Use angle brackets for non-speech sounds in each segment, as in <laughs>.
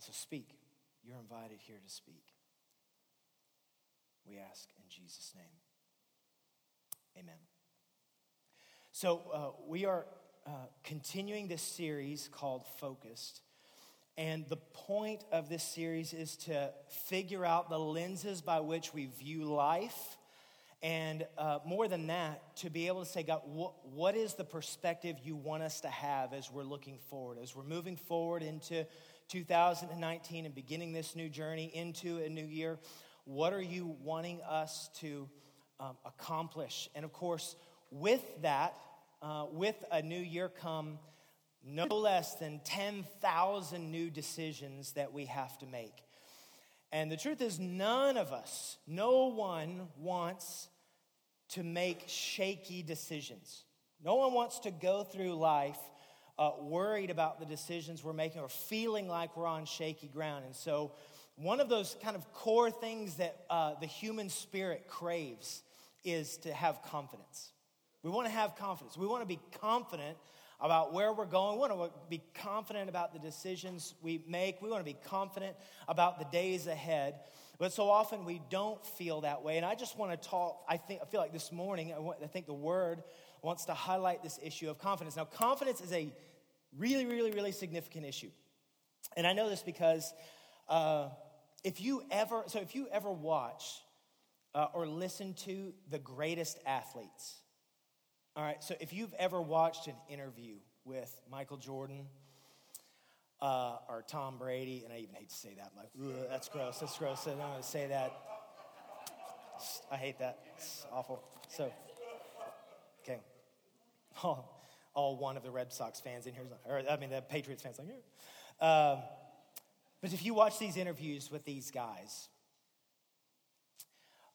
So speak. You're invited here to speak. We ask in Jesus' name. Amen. So uh, we are uh, continuing this series called Focused. And the point of this series is to figure out the lenses by which we view life. And uh, more than that, to be able to say, God, what, what is the perspective you want us to have as we're looking forward, as we're moving forward into 2019 and beginning this new journey into a new year? What are you wanting us to um, accomplish? And of course, with that, uh, with a new year come no less than 10,000 new decisions that we have to make. And the truth is, none of us, no one wants to make shaky decisions. No one wants to go through life uh, worried about the decisions we're making or feeling like we're on shaky ground. And so, one of those kind of core things that uh, the human spirit craves is to have confidence. We want to have confidence. We want to be confident about where we're going. We want to be confident about the decisions we make. We want to be confident about the days ahead. But so often we don't feel that way. And I just want to talk, I, think, I feel like this morning, I, want, I think the word wants to highlight this issue of confidence. Now, confidence is a really, really, really significant issue. And I know this because uh, if you ever, so if you ever watch uh, or listen to the greatest athletes, all right, so if you've ever watched an interview with Michael Jordan uh, or Tom Brady, and I even hate to say that, like, that's gross, that's gross, I don't to say that. I hate that, it's awful. So, okay. <laughs> All, all one of the Red Sox fans in here, or I mean, the Patriots fans, like, yeah. Um, but if you watch these interviews with these guys,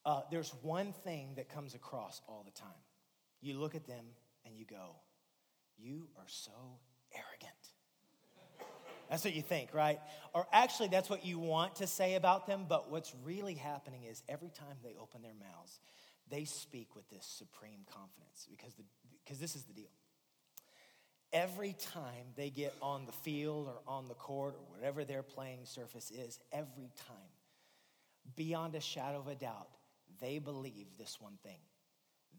uh, there's one thing that comes across all the time you look at them and you go, You are so arrogant. That's what you think, right? Or actually, that's what you want to say about them, but what's really happening is every time they open their mouths, they speak with this supreme confidence because, the, because this is the deal. Every time they get on the field or on the court or whatever their playing surface is, every time, beyond a shadow of a doubt, they believe this one thing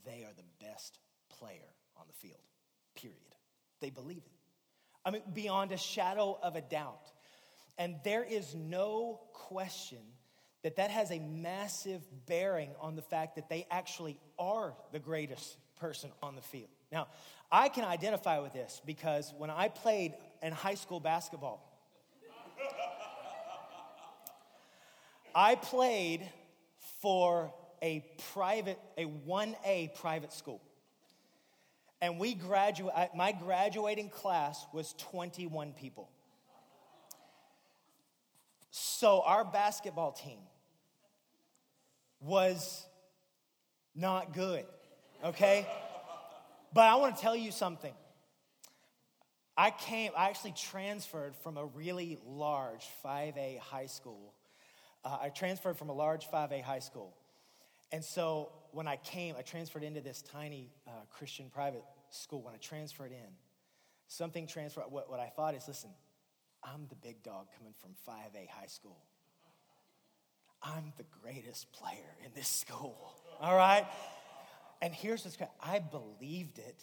they are the best player on the field, period. They believe it. I mean, beyond a shadow of a doubt. And there is no question that that has a massive bearing on the fact that they actually are the greatest person on the field. Now, I can identify with this because when I played in high school basketball, I played for a private, a 1A private school. And we graduate, my graduating class was 21 people. So our basketball team was not good, okay? But I want to tell you something. I came, I actually transferred from a really large 5A high school. Uh, I transferred from a large 5A high school and so when I came, I transferred into this tiny uh, Christian private school. When I transferred in, something transferred. What, what I thought is listen, I'm the big dog coming from 5A high school. I'm the greatest player in this school. All right? And here's what's great I believed it.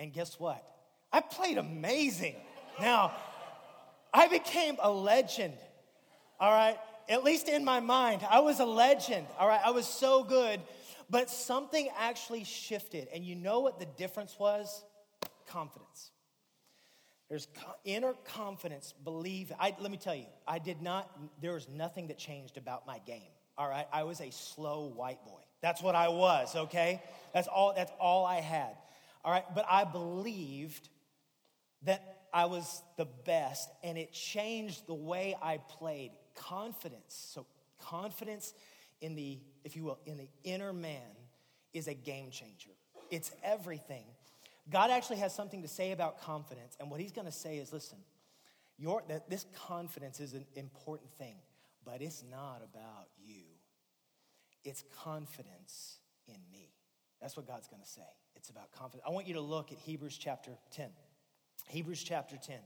And guess what? I played amazing. Now, I became a legend. All right? at least in my mind, I was a legend, all right? I was so good, but something actually shifted. And you know what the difference was? Confidence. There's inner confidence, believe. I, let me tell you, I did not, there was nothing that changed about my game, all right? I was a slow white boy. That's what I was, okay? That's all, that's all I had, all right? But I believed that I was the best, and it changed the way I played confidence. So, confidence in the, if you will, in the inner man is a game changer. It's everything. God actually has something to say about confidence, and what he's going to say is listen, your, this confidence is an important thing, but it's not about you. It's confidence in me. That's what God's going to say. It's about confidence. I want you to look at Hebrews chapter 10. Hebrews chapter 10.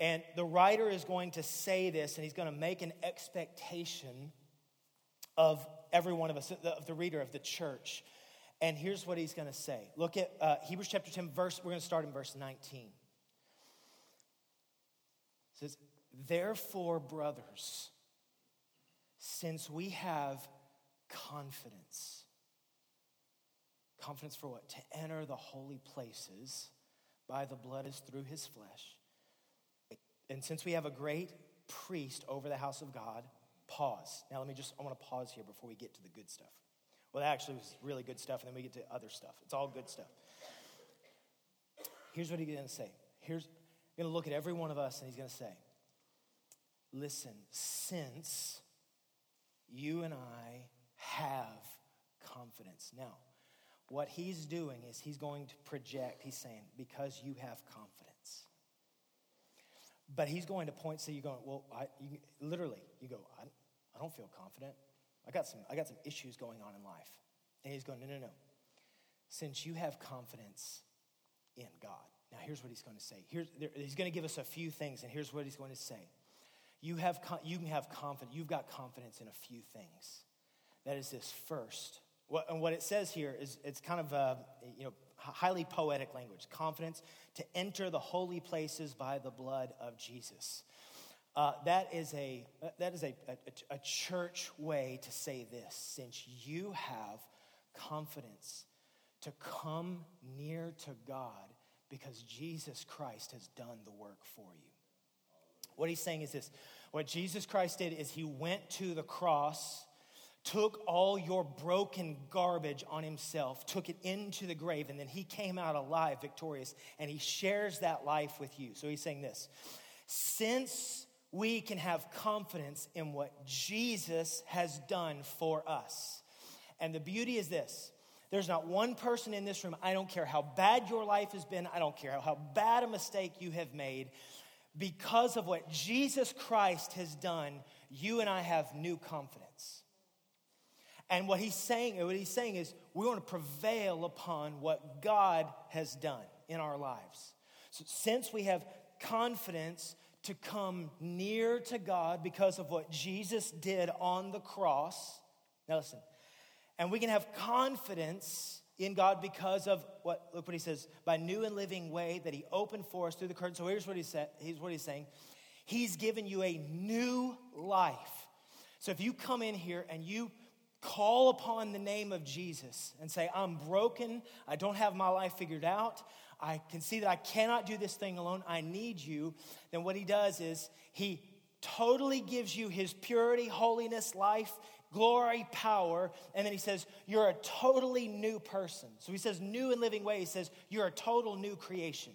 And the writer is going to say this, and he's going to make an expectation of every one of us, of the reader, of the church. And here's what he's going to say. Look at uh, Hebrews chapter 10, verse, we're going to start in verse 19. It says, Therefore, brothers, since we have confidence, confidence for what? To enter the holy places by the blood is through his flesh. And since we have a great priest over the house of God, pause. Now, let me just, I want to pause here before we get to the good stuff. Well, that actually was really good stuff, and then we get to other stuff. It's all good stuff. Here's what he's going to say. Here's going to look at every one of us, and he's going to say, Listen, since you and I have confidence. Now, what he's doing is he's going to project, he's saying, because you have confidence. But he's going to point, so you're going, well, I, you, literally, you go, I, I don't feel confident. I got, some, I got some issues going on in life. And he's going, no, no, no. Since you have confidence in God. Now, here's what he's going to say. Here's, there, he's going to give us a few things, and here's what he's going to say. You, have, you can have confidence, you've got confidence in a few things. That is this first. What, and what it says here is it's kind of a, you know, highly poetic language confidence to enter the holy places by the blood of Jesus. Uh, that is, a, that is a, a, a church way to say this since you have confidence to come near to God because Jesus Christ has done the work for you. What he's saying is this what Jesus Christ did is he went to the cross took all your broken garbage on himself, took it into the grave, and then he came out alive, victorious, and he shares that life with you. So he's saying this since we can have confidence in what Jesus has done for us. And the beauty is this there's not one person in this room, I don't care how bad your life has been, I don't care how bad a mistake you have made, because of what Jesus Christ has done, you and I have new confidence. And what he's saying, what he's saying is we want to prevail upon what God has done in our lives. So since we have confidence to come near to God because of what Jesus did on the cross, now listen, and we can have confidence in God because of what, look what he says, by new and living way that he opened for us through the curtain. So here's what he said, here's what he's saying. He's given you a new life. So if you come in here and you call upon the name of Jesus and say, I'm broken. I don't have my life figured out. I can see that I cannot do this thing alone. I need you. Then what he does is he totally gives you his purity, holiness, life, glory, power. And then he says, You're a totally new person. So he says, New and living way. He says, You're a total new creation.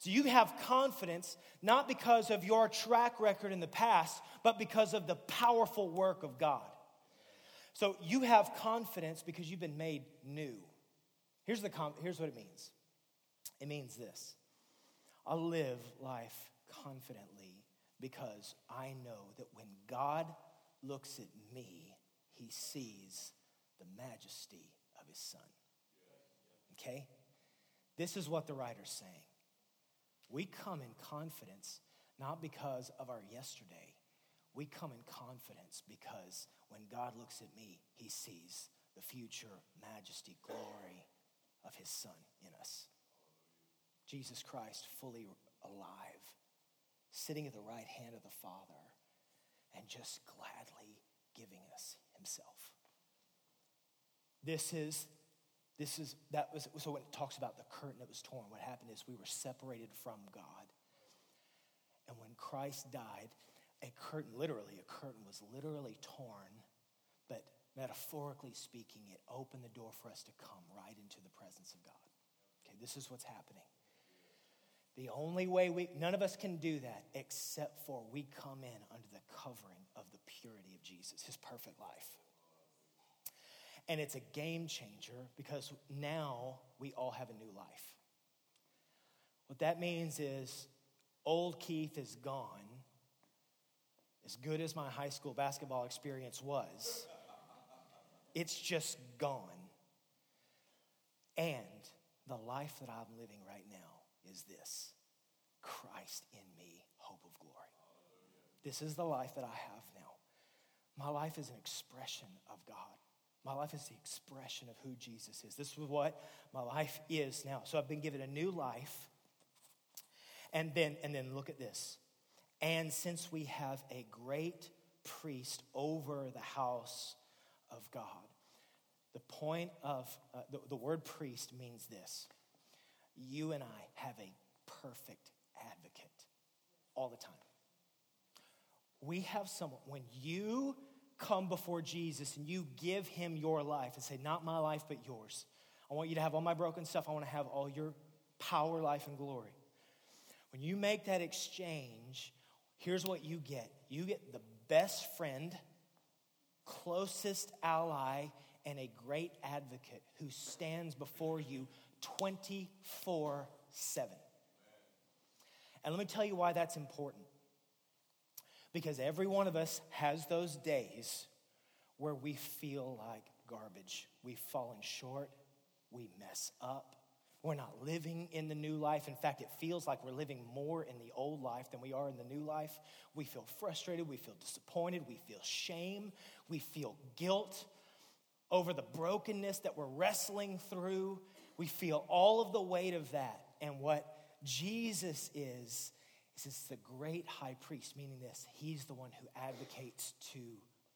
So you have confidence not because of your track record in the past, but because of the powerful work of God. So you have confidence because you've been made new. Here's, the here's what it means it means this I live life confidently because I know that when God looks at me, he sees the majesty of his son. Okay? This is what the writer's saying. We come in confidence not because of our yesterday, we come in confidence because when God looks at me, he sees the future majesty, glory of his son in us. Jesus Christ, fully alive, sitting at the right hand of the Father, and just gladly giving us himself. This is this is that was so when it talks about the curtain that was torn what happened is we were separated from god and when christ died a curtain, literally, a curtain was literally torn, but metaphorically speaking, it opened the door for us to come right into the presence of God. Okay, this is what's happening. The only way we, none of us can do that except for we come in under the covering of the purity of Jesus, his perfect life. And it's a game changer because now we all have a new life. What that means is old Keith is gone as good as my high school basketball experience was, it's just gone. And the life that I'm living right now is this Christ in me, hope of glory. This is the life that I have now. My life is an expression of God. My life is the expression of who Jesus is. This is what my life is now. So I've been given a new life. And then, and then look at this. And since we have a great priest over the house of God, the point of uh, the, the word priest means this you and I have a perfect advocate all the time. We have someone, when you come before Jesus and you give him your life and say, Not my life, but yours. I want you to have all my broken stuff. I want to have all your power, life, and glory. When you make that exchange, here's what you get you get the best friend, closest ally, and a great advocate who stands before you 24 7. And let me tell you why that's important. Because every one of us has those days where we feel like garbage. We've fallen short. We mess up. We're not living in the new life. In fact, it feels like we're living more in the old life than we are in the new life. We feel frustrated. We feel disappointed. We feel shame. We feel guilt over the brokenness that we're wrestling through. We feel all of the weight of that. And what Jesus is, is it's the great high priest, meaning this, he's the one who advocates to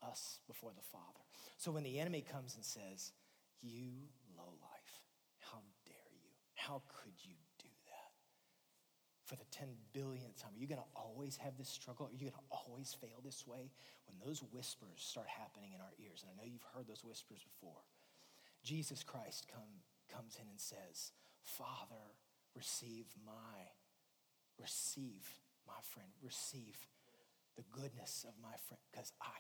us before the Father. So when the enemy comes and says, You low life, how dare you? How could you do that? For the 10 billionth time, are you going to always have this struggle? Are you going to always fail this way? When those whispers start happening in our ears, and I know you've heard those whispers before, Jesus Christ come, comes in and says, Father, receive my, receive my friend, receive the goodness of my friend, because I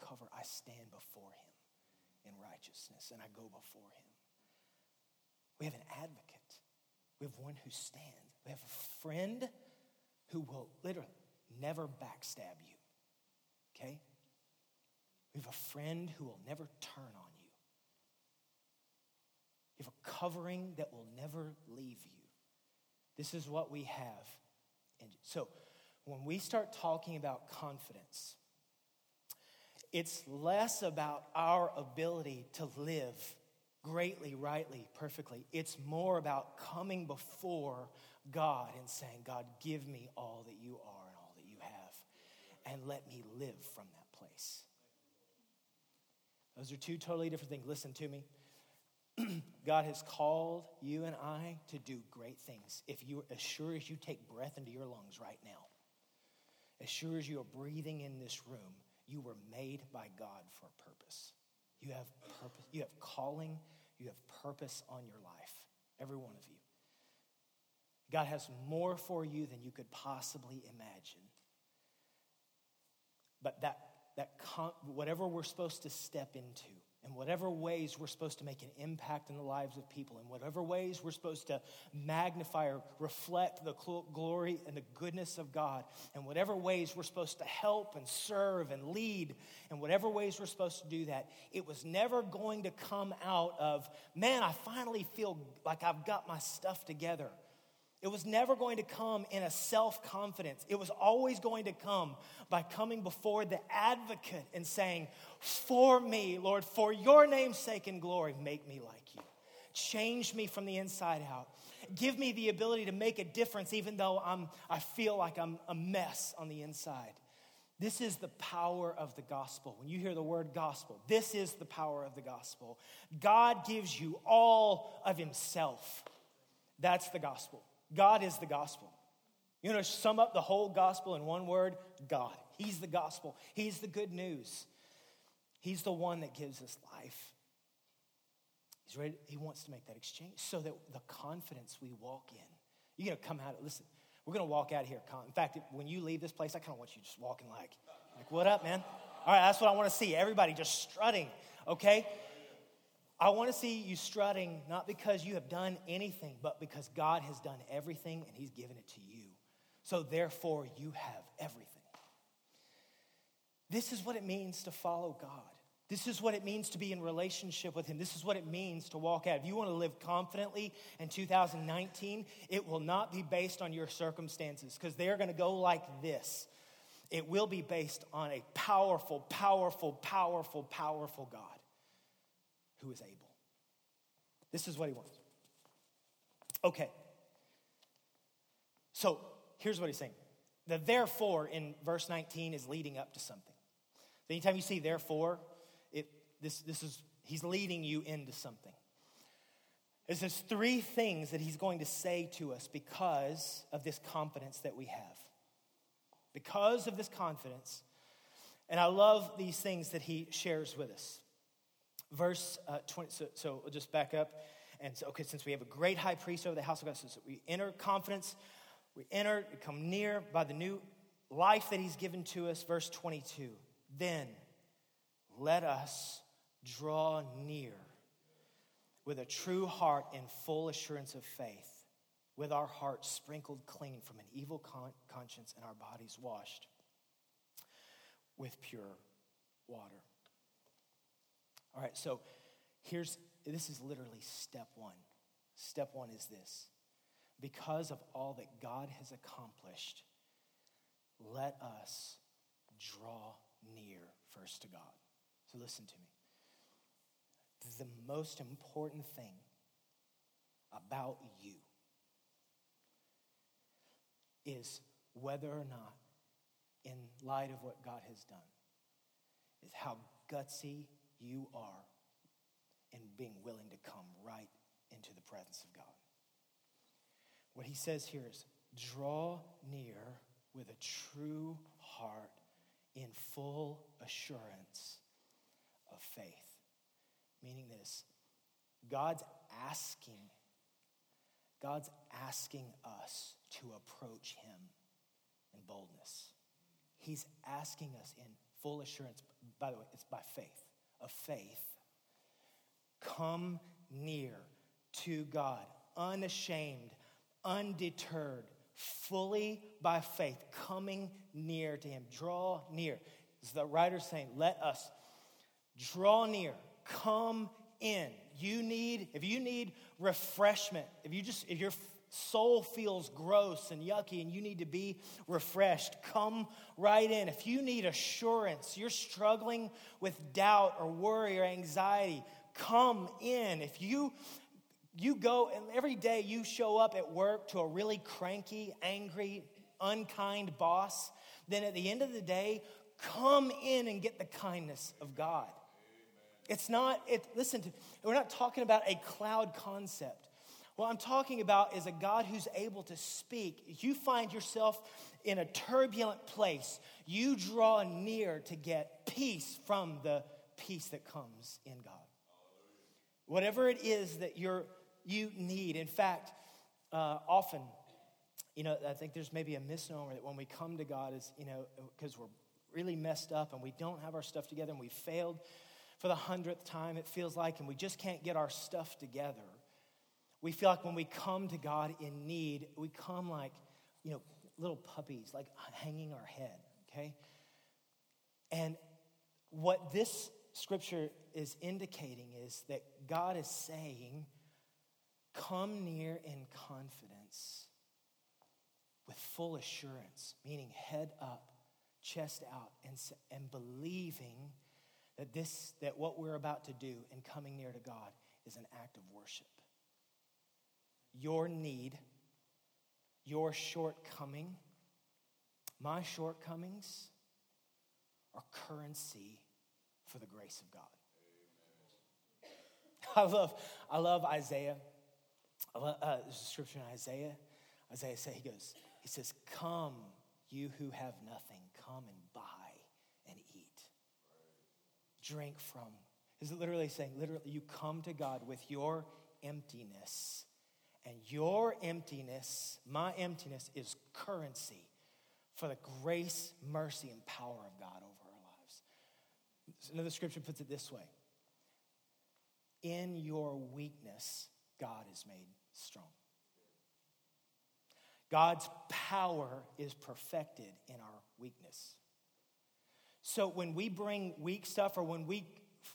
cover, I stand before him in righteousness and I go before him. We have an advocate. We have one who stands. We have a friend who will literally never backstab you. Okay? We have a friend who will never turn on you. You have a covering that will never leave you. This is what we have. And so when we start talking about confidence, it's less about our ability to live greatly, rightly, perfectly. It's more about coming before God and saying, God, give me all that you are and all that you have, and let me live from that place. Those are two totally different things. Listen to me. <clears throat> God has called you and I to do great things. If you, as sure as you take breath into your lungs right now, as sure as you are breathing in this room, you were made by God for a purpose. You have purpose, you have calling, you have purpose on your life. Every one of you. God has more for you than you could possibly imagine. But that, that whatever we're supposed to step into, in whatever ways we're supposed to make an impact in the lives of people, in whatever ways we're supposed to magnify or reflect the glory and the goodness of God, in whatever ways we're supposed to help and serve and lead, in whatever ways we're supposed to do that, it was never going to come out of, man, I finally feel like I've got my stuff together. It was never going to come in a self confidence. It was always going to come by coming before the advocate and saying, For me, Lord, for your name's sake and glory, make me like you. Change me from the inside out. Give me the ability to make a difference even though I'm, I feel like I'm a mess on the inside. This is the power of the gospel. When you hear the word gospel, this is the power of the gospel. God gives you all of Himself. That's the gospel. God is the gospel. You know, sum up the whole gospel in one word God. He's the gospel, He's the good news. He's the one that gives us life. He's ready, He wants to make that exchange so that the confidence we walk in, you're going to come out, listen, we're going to walk out here. In fact, when you leave this place, I kind of want you just walking like, like, what up, man? All right, that's what I want to see. Everybody just strutting, okay? I want to see you strutting not because you have done anything, but because God has done everything and He's given it to you. So therefore, you have everything. This is what it means to follow God. This is what it means to be in relationship with Him. This is what it means to walk out. If you want to live confidently in 2019, it will not be based on your circumstances because they're going to go like this. It will be based on a powerful, powerful, powerful, powerful God who is able. This is what he wants. Okay. So here's what he's saying. The therefore in verse 19 is leading up to something. Anytime you see therefore, it, this, this is, he's leading you into something. There's this three things that he's going to say to us because of this confidence that we have. Because of this confidence. And I love these things that he shares with us. Verse uh, 20, so, so we'll just back up. And so, okay, since we have a great high priest over the house of God, so we enter confidence, we enter, we come near by the new life that he's given to us. Verse 22. Then let us draw near with a true heart and full assurance of faith, with our hearts sprinkled clean from an evil con- conscience and our bodies washed with pure water. All right, so here's this is literally step one. Step one is this because of all that God has accomplished, let us draw near first to God. So listen to me. The most important thing about you is whether or not, in light of what God has done, is how gutsy you are in being willing to come right into the presence of God. What he says here is draw near with a true heart in full assurance of faith. Meaning this God's asking, God's asking us to approach Him in boldness. He's asking us in full assurance. By the way, it's by faith, of faith. Come near to God, unashamed, undeterred, fully by faith, coming near to Him. Draw near. As the writer saying, let us draw near, come in. You need, if you need refreshment, if you just, if your soul feels gross and yucky and you need to be refreshed, come right in. If you need assurance, you're struggling with doubt or worry or anxiety, come in. If you you go and every day you show up at work to a really cranky, angry, unkind boss, then at the end of the day, come in and get the kindness of God. It's not, it, listen, to, we're not talking about a cloud concept. What I'm talking about is a God who's able to speak. You find yourself in a turbulent place, you draw near to get peace from the peace that comes in God. Whatever it is that you're you need. In fact, uh, often, you know, I think there's maybe a misnomer that when we come to God is, you know, because we're really messed up and we don't have our stuff together and we failed for the hundredth time, it feels like, and we just can't get our stuff together. We feel like when we come to God in need, we come like, you know, little puppies, like hanging our head, okay? And what this scripture is indicating is that God is saying, Come near in confidence with full assurance, meaning head up, chest out, and, and believing that, this, that what we're about to do in coming near to God is an act of worship. Your need, your shortcoming, my shortcomings are currency for the grace of God. Amen. <laughs> I love, I love Isaiah uh, there's a scripture in Isaiah. Isaiah says, he goes, he says, Come, you who have nothing, come and buy and eat. Drink from. Is it literally saying, literally, you come to God with your emptiness. And your emptiness, my emptiness, is currency for the grace, mercy, and power of God over our lives. Another scripture puts it this way In your weakness, God is made strong. God's power is perfected in our weakness. So when we bring weak stuff or when we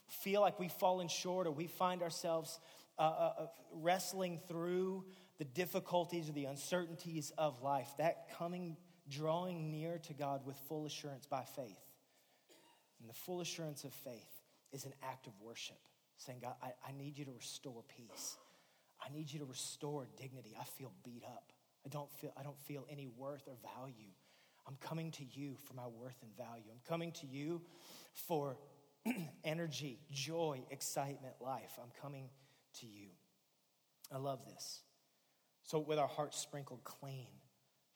feel like we've fallen short or we find ourselves uh, uh, uh, wrestling through the difficulties or the uncertainties of life, that coming drawing near to God with full assurance by faith. And the full assurance of faith is an act of worship, saying, God, I, I need you to restore peace. I need you to restore dignity. I feel beat up. I don't feel, I don't feel any worth or value. I'm coming to you for my worth and value. I'm coming to you for <clears throat> energy, joy, excitement, life. I'm coming to you. I love this. So, with our hearts sprinkled clean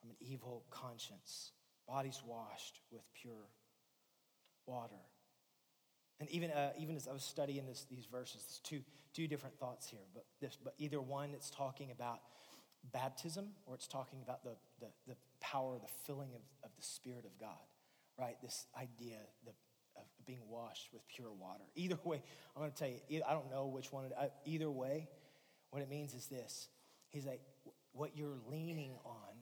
from an evil conscience, bodies washed with pure water. And even, uh, even as I was studying this, these verses, there's two, two different thoughts here. But, this, but either one, it's talking about baptism or it's talking about the, the, the power, the filling of, of the Spirit of God, right? This idea the, of being washed with pure water. Either way, I'm going to tell you, I don't know which one. It, either way, what it means is this. He's like, what you're leaning on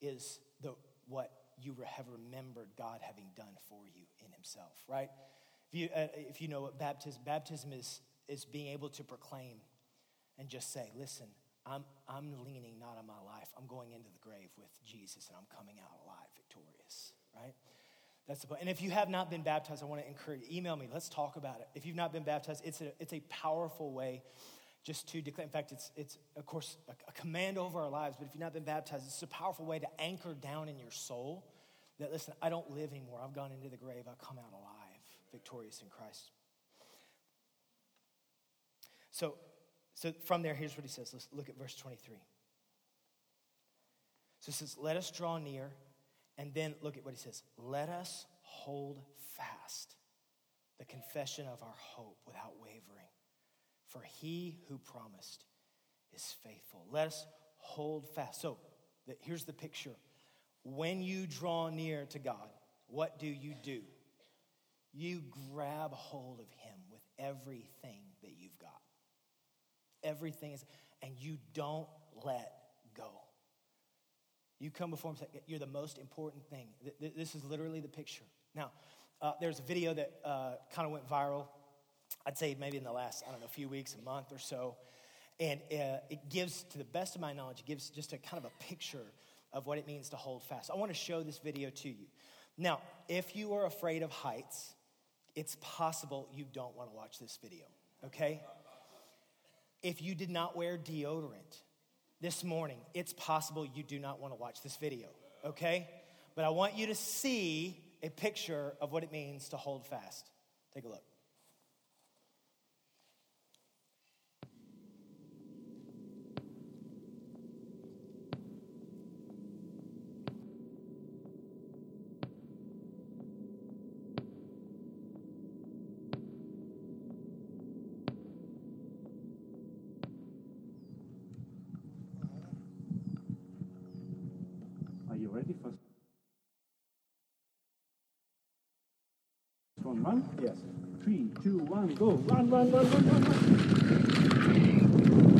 is the, what you have remembered God having done for you in Himself, right? If you, uh, if you know what baptism, baptism is, is being able to proclaim and just say, listen, I'm, I'm leaning not on my life. I'm going into the grave with Jesus and I'm coming out alive, victorious, right? That's the point. And if you have not been baptized, I want to encourage you, email me. Let's talk about it. If you've not been baptized, it's a, it's a powerful way just to declare. In fact, it's, it's of course, a, a command over our lives, but if you've not been baptized, it's a powerful way to anchor down in your soul that, listen, I don't live anymore. I've gone into the grave. I come out alive, victorious in Christ. So, so from there, here's what he says. Let's look at verse 23. So it says, Let us draw near. And then look at what he says. Let us hold fast the confession of our hope without wavering. For he who promised is faithful. Let us hold fast. So the, here's the picture. When you draw near to God, what do you do? You grab hold of him with everything that you've got. Everything is, and you don't let. You come before him and say, You're the most important thing. This is literally the picture. Now, uh, there's a video that uh, kind of went viral, I'd say maybe in the last, I don't know, a few weeks, a month or so. And uh, it gives, to the best of my knowledge, it gives just a kind of a picture of what it means to hold fast. I want to show this video to you. Now, if you are afraid of heights, it's possible you don't want to watch this video, okay? If you did not wear deodorant this morning, it's possible you do not want to watch this video, okay? But I want you to see a picture of what it means to hold fast. Take a look. Run? Yes. Three, two, one, go. Run, run, run, run, run, run.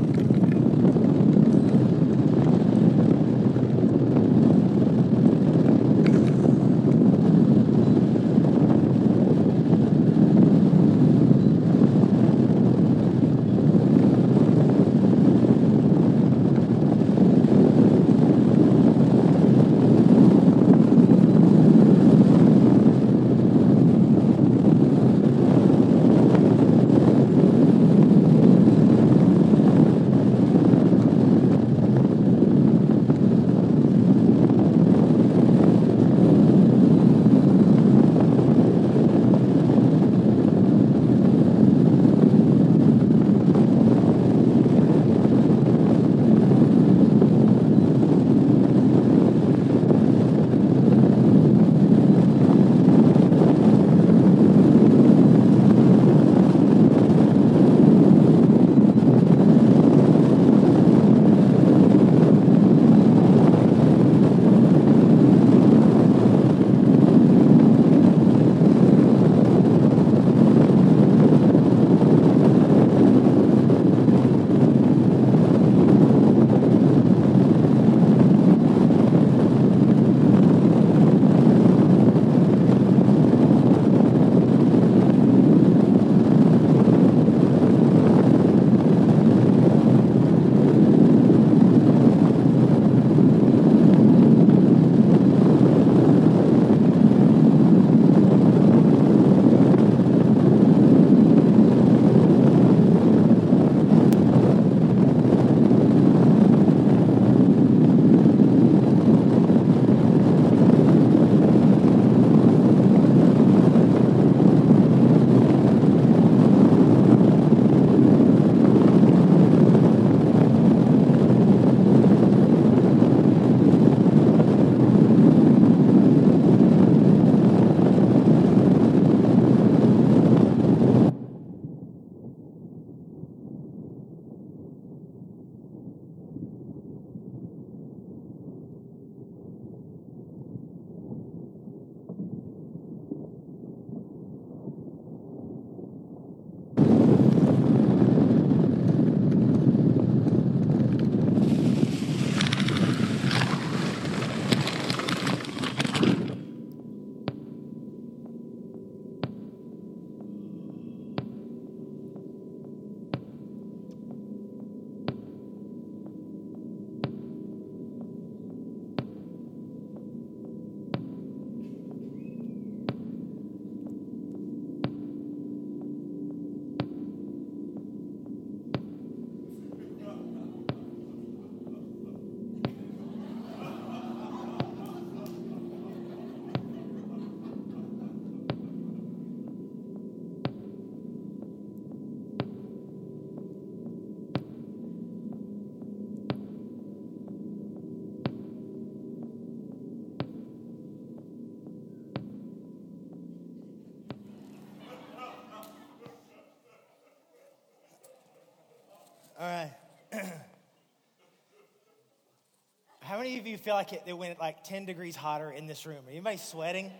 Of you feel like it, it went like 10 degrees hotter in this room? Anybody sweating?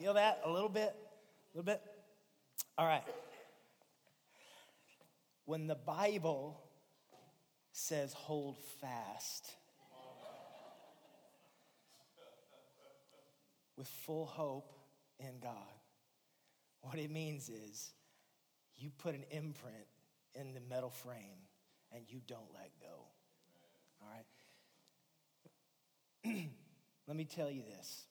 Feel that a little bit? A little bit? All right. When the Bible says hold fast with full hope in God, what it means is you put an imprint in the metal frame and you don't let go. All right? <clears throat> Let me tell you this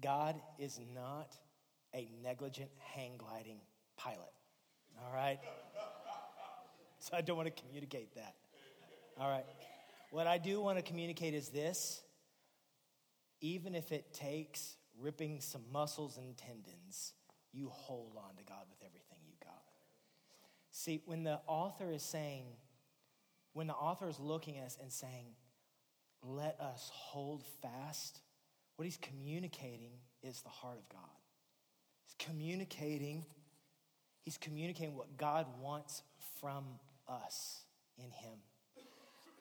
God is not a negligent hang gliding pilot. All right? <laughs> So I don't want to communicate that. All right. What I do want to communicate is this even if it takes ripping some muscles and tendons, you hold on to God with everything you got. See, when the author is saying, when the author is looking at us and saying, let us hold fast, what he's communicating is the heart of God. He's communicating, he's communicating what God wants from us in him.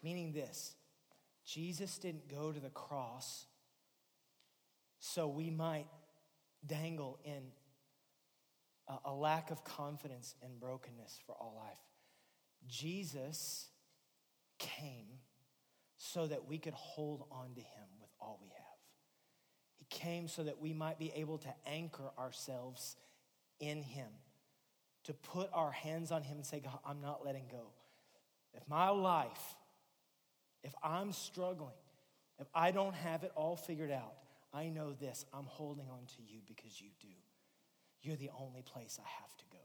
Meaning this Jesus didn't go to the cross so we might dangle in a, lack of confidence and brokenness for all life. Jesus came so that we could hold on to him with all we have. He came so that we might be able to anchor ourselves in him, to put our hands on him and say, God, I'm not letting go. If my life, if I'm struggling, if I don't have it all figured out, I know this I'm holding on to you because you do. You're the only place I have to go.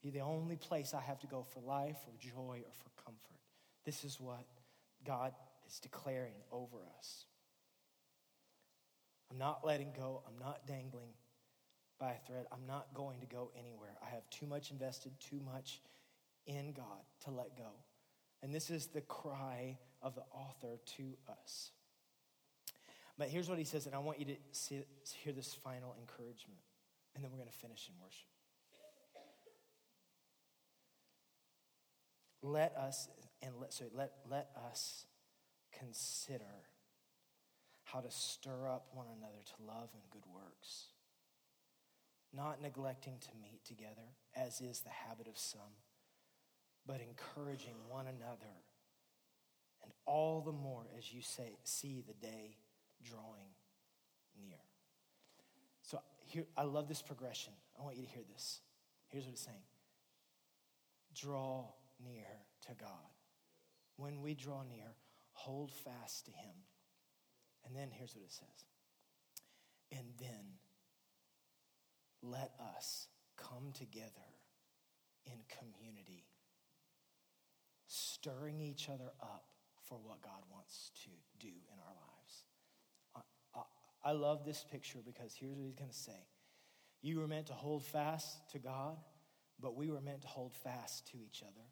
You're the only place I have to go for life or joy or for comfort. This is what God is declaring over us. I'm not letting go. I'm not dangling by a thread. I'm not going to go anywhere. I have too much invested, too much in God to let go. And this is the cry of the author to us. But here's what he says, and I want you to see, hear this final encouragement, and then we're going to finish in worship. Let us, and let, sorry, let, let us consider how to stir up one another to love and good works, not neglecting to meet together, as is the habit of some, but encouraging one another, and all the more as you say, see the day drawing near. So here, I love this progression. I want you to hear this. Here's what it's saying Draw near to God. When we draw near, hold fast to Him. And then here's what it says. And then let us come together in community, stirring each other up for what God wants to do in our lives. I love this picture because here's what he's going to say You were meant to hold fast to God, but we were meant to hold fast to each other.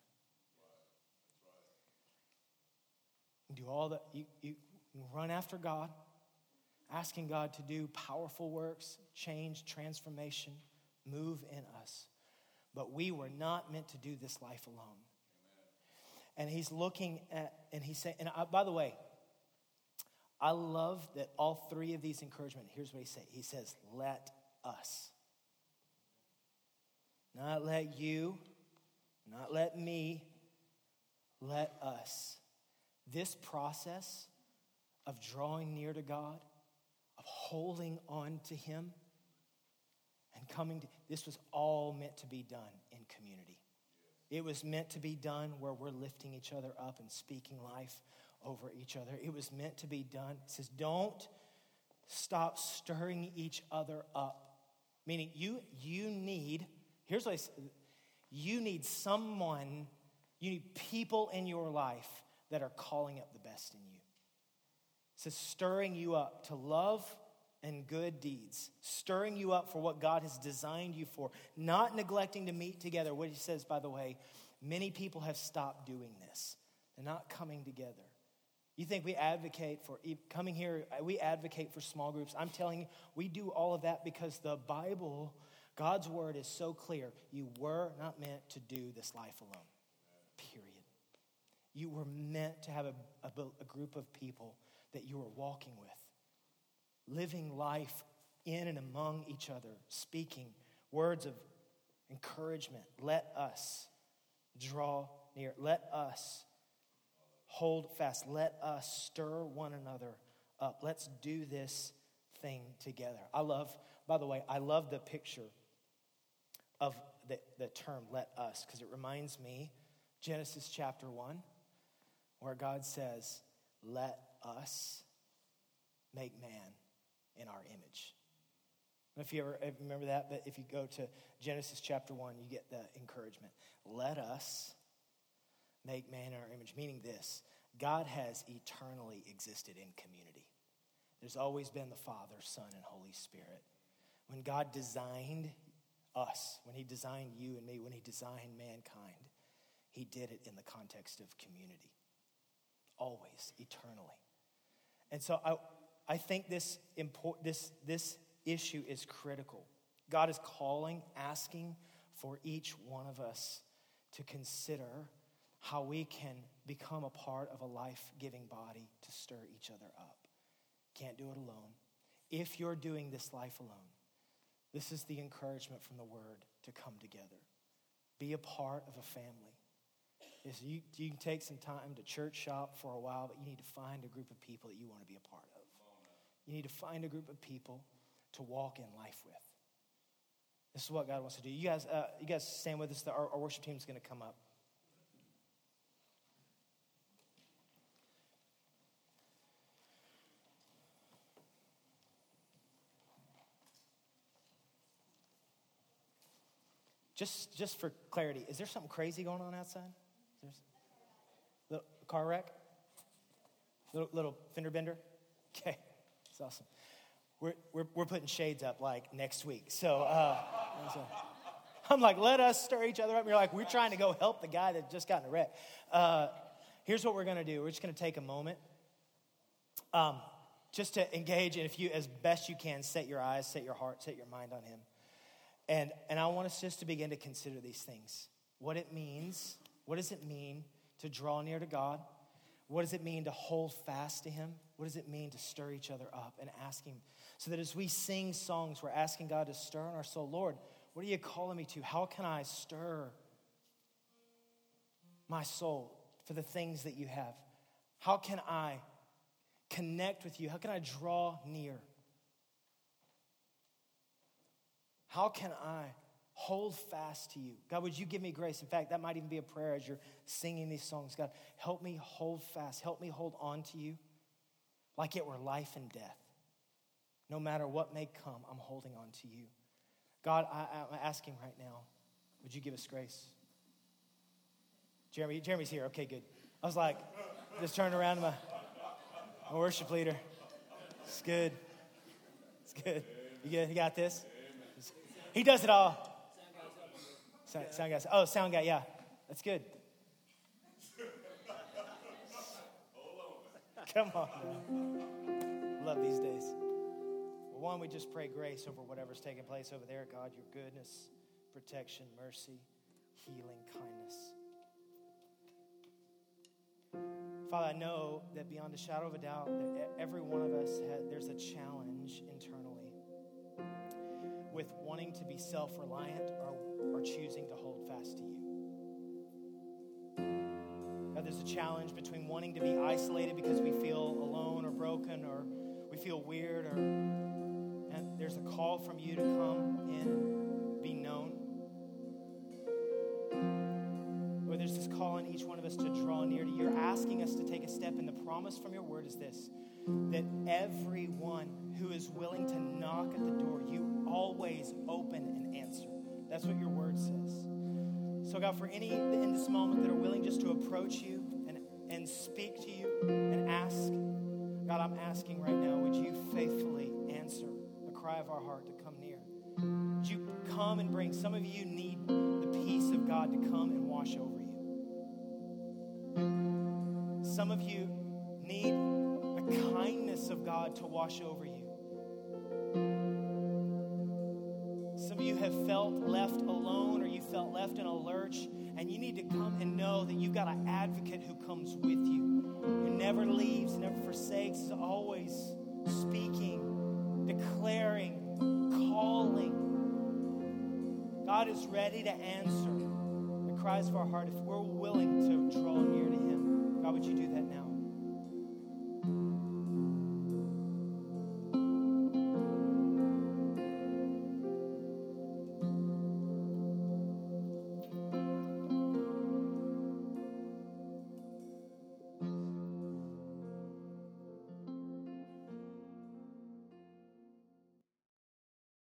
Do all that, you, you run after God, asking God to do powerful works, change, transformation, move in us. But we were not meant to do this life alone. And he's looking at, and he's saying, and I, by the way, I love that all three of these encouragement, here's what he says. He says, let us. Not let you, not let me, let us. This process of drawing near to God, of holding on to Him, and coming to this was all meant to be done in community. It was meant to be done where we're lifting each other up and speaking life over each other. It was meant to be done. It says, don't stop stirring each other up. Meaning, you, you need, here's what I say, you need someone, you need people in your life that are calling up the best in you. It says, stirring you up to love and good deeds, stirring you up for what God has designed you for, not neglecting to meet together. What he says, by the way, many people have stopped doing this. They're not coming together. You think we advocate for coming here, uh, we advocate for small groups. I'm telling you, we do all of that because the Bible, God's word is so clear. You were not meant to do this life alone. You were meant to have a a, a group of people that you were walking with, living life in and among each other, speaking words of encouragement. Let us draw near. Let us hold fast. Let us stir one another up. Let's do this thing together. I love, by the way, I love the picture of the, the term let us because it reminds me Genesis chapter 1, where God says, Let us make man in our image. If you ever remember that, but if you go to Genesis chapter 1, you get the encouragement. Let us make man in our image, meaning this God has eternally existed in community. There's always been the Father, Son, and Holy Spirit. When God designed us, when He designed you and me, when He designed mankind, He did it in the context of community. Always, eternally. And so I, I think this, import, this, this issue is critical. God is calling, asking for each one of us to consider how we can become a part of a life giving body to stir each other up. Can't do it alone. If you're doing this life alone, this is the encouragement from the word to come together. Be a part of a family. Is you, you can take some time to church shop for a while, but you need to find a group of people that you want to be a part of. You need to find a group of people to walk in life with. This is what God wants to do. You guys, uh, you guys stand with us. Our, our worship team is going to come up. Just, just for clarity, is there something crazy going on outside? Is there a car wreck? Little, little fender bender? <laughs> Okay, it's awesome. We're, we're, we're putting shades up like next week. So, uh, so I'm like, let us stir each other up. And you're like, we're trying to go help the guy that just got in a wreck. Uh, here's what we're going to do we're just going to take a moment um, just to engage. And if you, as best you can, set your eyes, set your heart, set your mind on him. And, and I want us just to begin to consider these things what it means. What does it mean to draw near to God? What does it mean to hold fast to Him? What does it mean to stir each other up and ask Him? So that as we sing songs, we're asking God to stir in our soul. Lord, what are you calling me to? How can I stir my soul for the things that you have? How can I connect with you? How can I draw near? How can I hold fast to you? God, would you give me grace? In fact, that might even be a prayer as you're singing these songs. God, help me hold fast. Help me hold on to you like it were life and death. No matter what may come, I'm holding on to you. God, I, am asking right now, would you give us grace? Jeremy, Jeremy's here. Okay, good. I was like, just turn around to my, my worship leader. It's good. It's good. You good? You got this? He does it all. Sound, sound guy. Oh, sound guy. Yeah, that's good. Come on. Man. Love these days. Well, one, we just pray grace over whatever's taking place over there. God, your goodness, protection, mercy, healing, kindness. Father, I know that beyond a shadow of a doubt, that every one of us, has, there's a challenge internally with wanting to be self reliant or, or choosing to hold fast to you. God, there's a challenge between wanting to be isolated because we feel alone or broken or we feel weird or and there's a call from you to come in be known. Or there's this call on each one of us to draw near to you. You're asking us to take a step, and the promise from your word is this that everyone who is willing to knock at the door, you always open and answer. That's what your word says. So, God, for any in this moment that are willing just to approach you and, and speak to you and ask, God, I'm asking right now, would you faithfully answer the cry of our heart to come near? Would you come and bring? Some of you need the peace of God to come and wash over you. Some of you need kindness of God to wash over you. Some of you have felt left alone or you felt left in a lurch, and you need to come and know that you've got an advocate who comes with you, who never leaves, never forsakes, is always speaking, declaring, calling. God is ready to answer the cries of our heart if we're willing to draw near to Him. God, would you do that now?